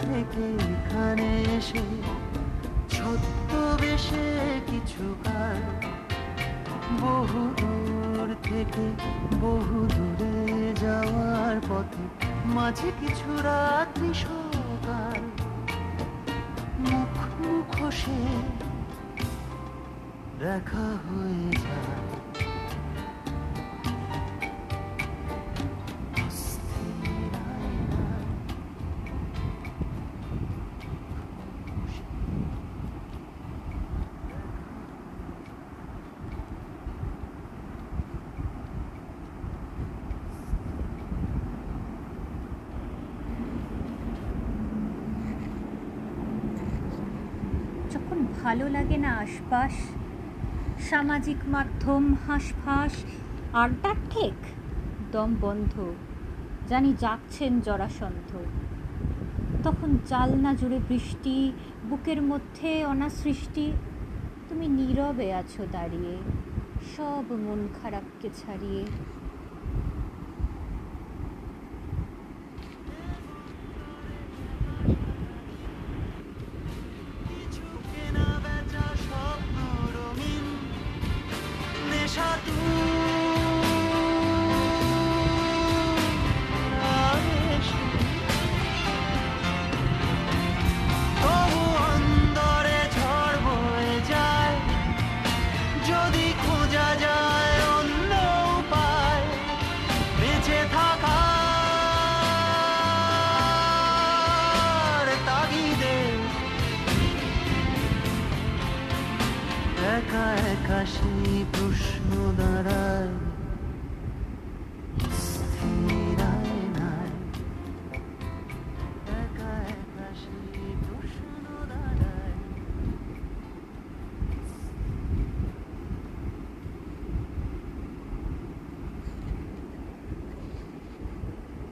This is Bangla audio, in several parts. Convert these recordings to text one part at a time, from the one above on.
থেকে এখানে এসে ছদ্মবেশে কিছু কাল বহু দূর থেকে, বহু দূরে যাওয়ার পথে মাঝে কিছু রাত্রি সকাল মুখ মুখোশে দেখা হয়ে যায়। ভালো লাগে না আশপাশ? সামাজিক মাধ্যম, হাঁসফাঁস? আড্ডার ঠেক, দম বন্ধ। জানি জাগছেন জরাসন্ধ। তখন জালনা জুড়ে বৃষ্টি, বুকের মধ্যে অনাসৃষ্টি। তুমি নীরবে আছো দাঁড়িয়ে, সব মন খারাপকে ছাড়িয়ে।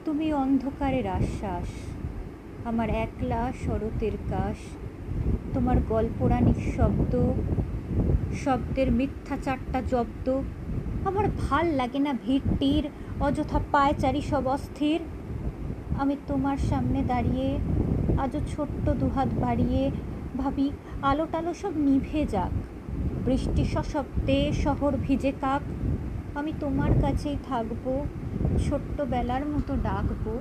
তুমি অন্ধকারের আশ্বাস আমার একলা শরতের কাশ তোমার গল্পরানিক শব্দ শব্দের মিথ্যা চারটা জব্দ। আমার ভালো লাগে না ভিড়টির, অযথা পায়চারি সব অস্থির। আমি তোমার সামনে দাঁড়িয়ে, আজও ছোট্ট দুহাত বাড়িয়ে ভাবি আলো টালো সব নিভে যাক। বৃষ্টি সশব্দে শহর ভিজে কাক। আমি তোমার কাছেই থাকব, ছোট্টবেলার মতো ডাকবো।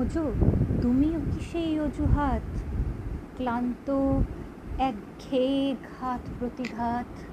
খোঁজো তুমিও কি সেই অজুহাত? ক্লান্ত একঘেয়ে ঘাত প্রতিঘাত।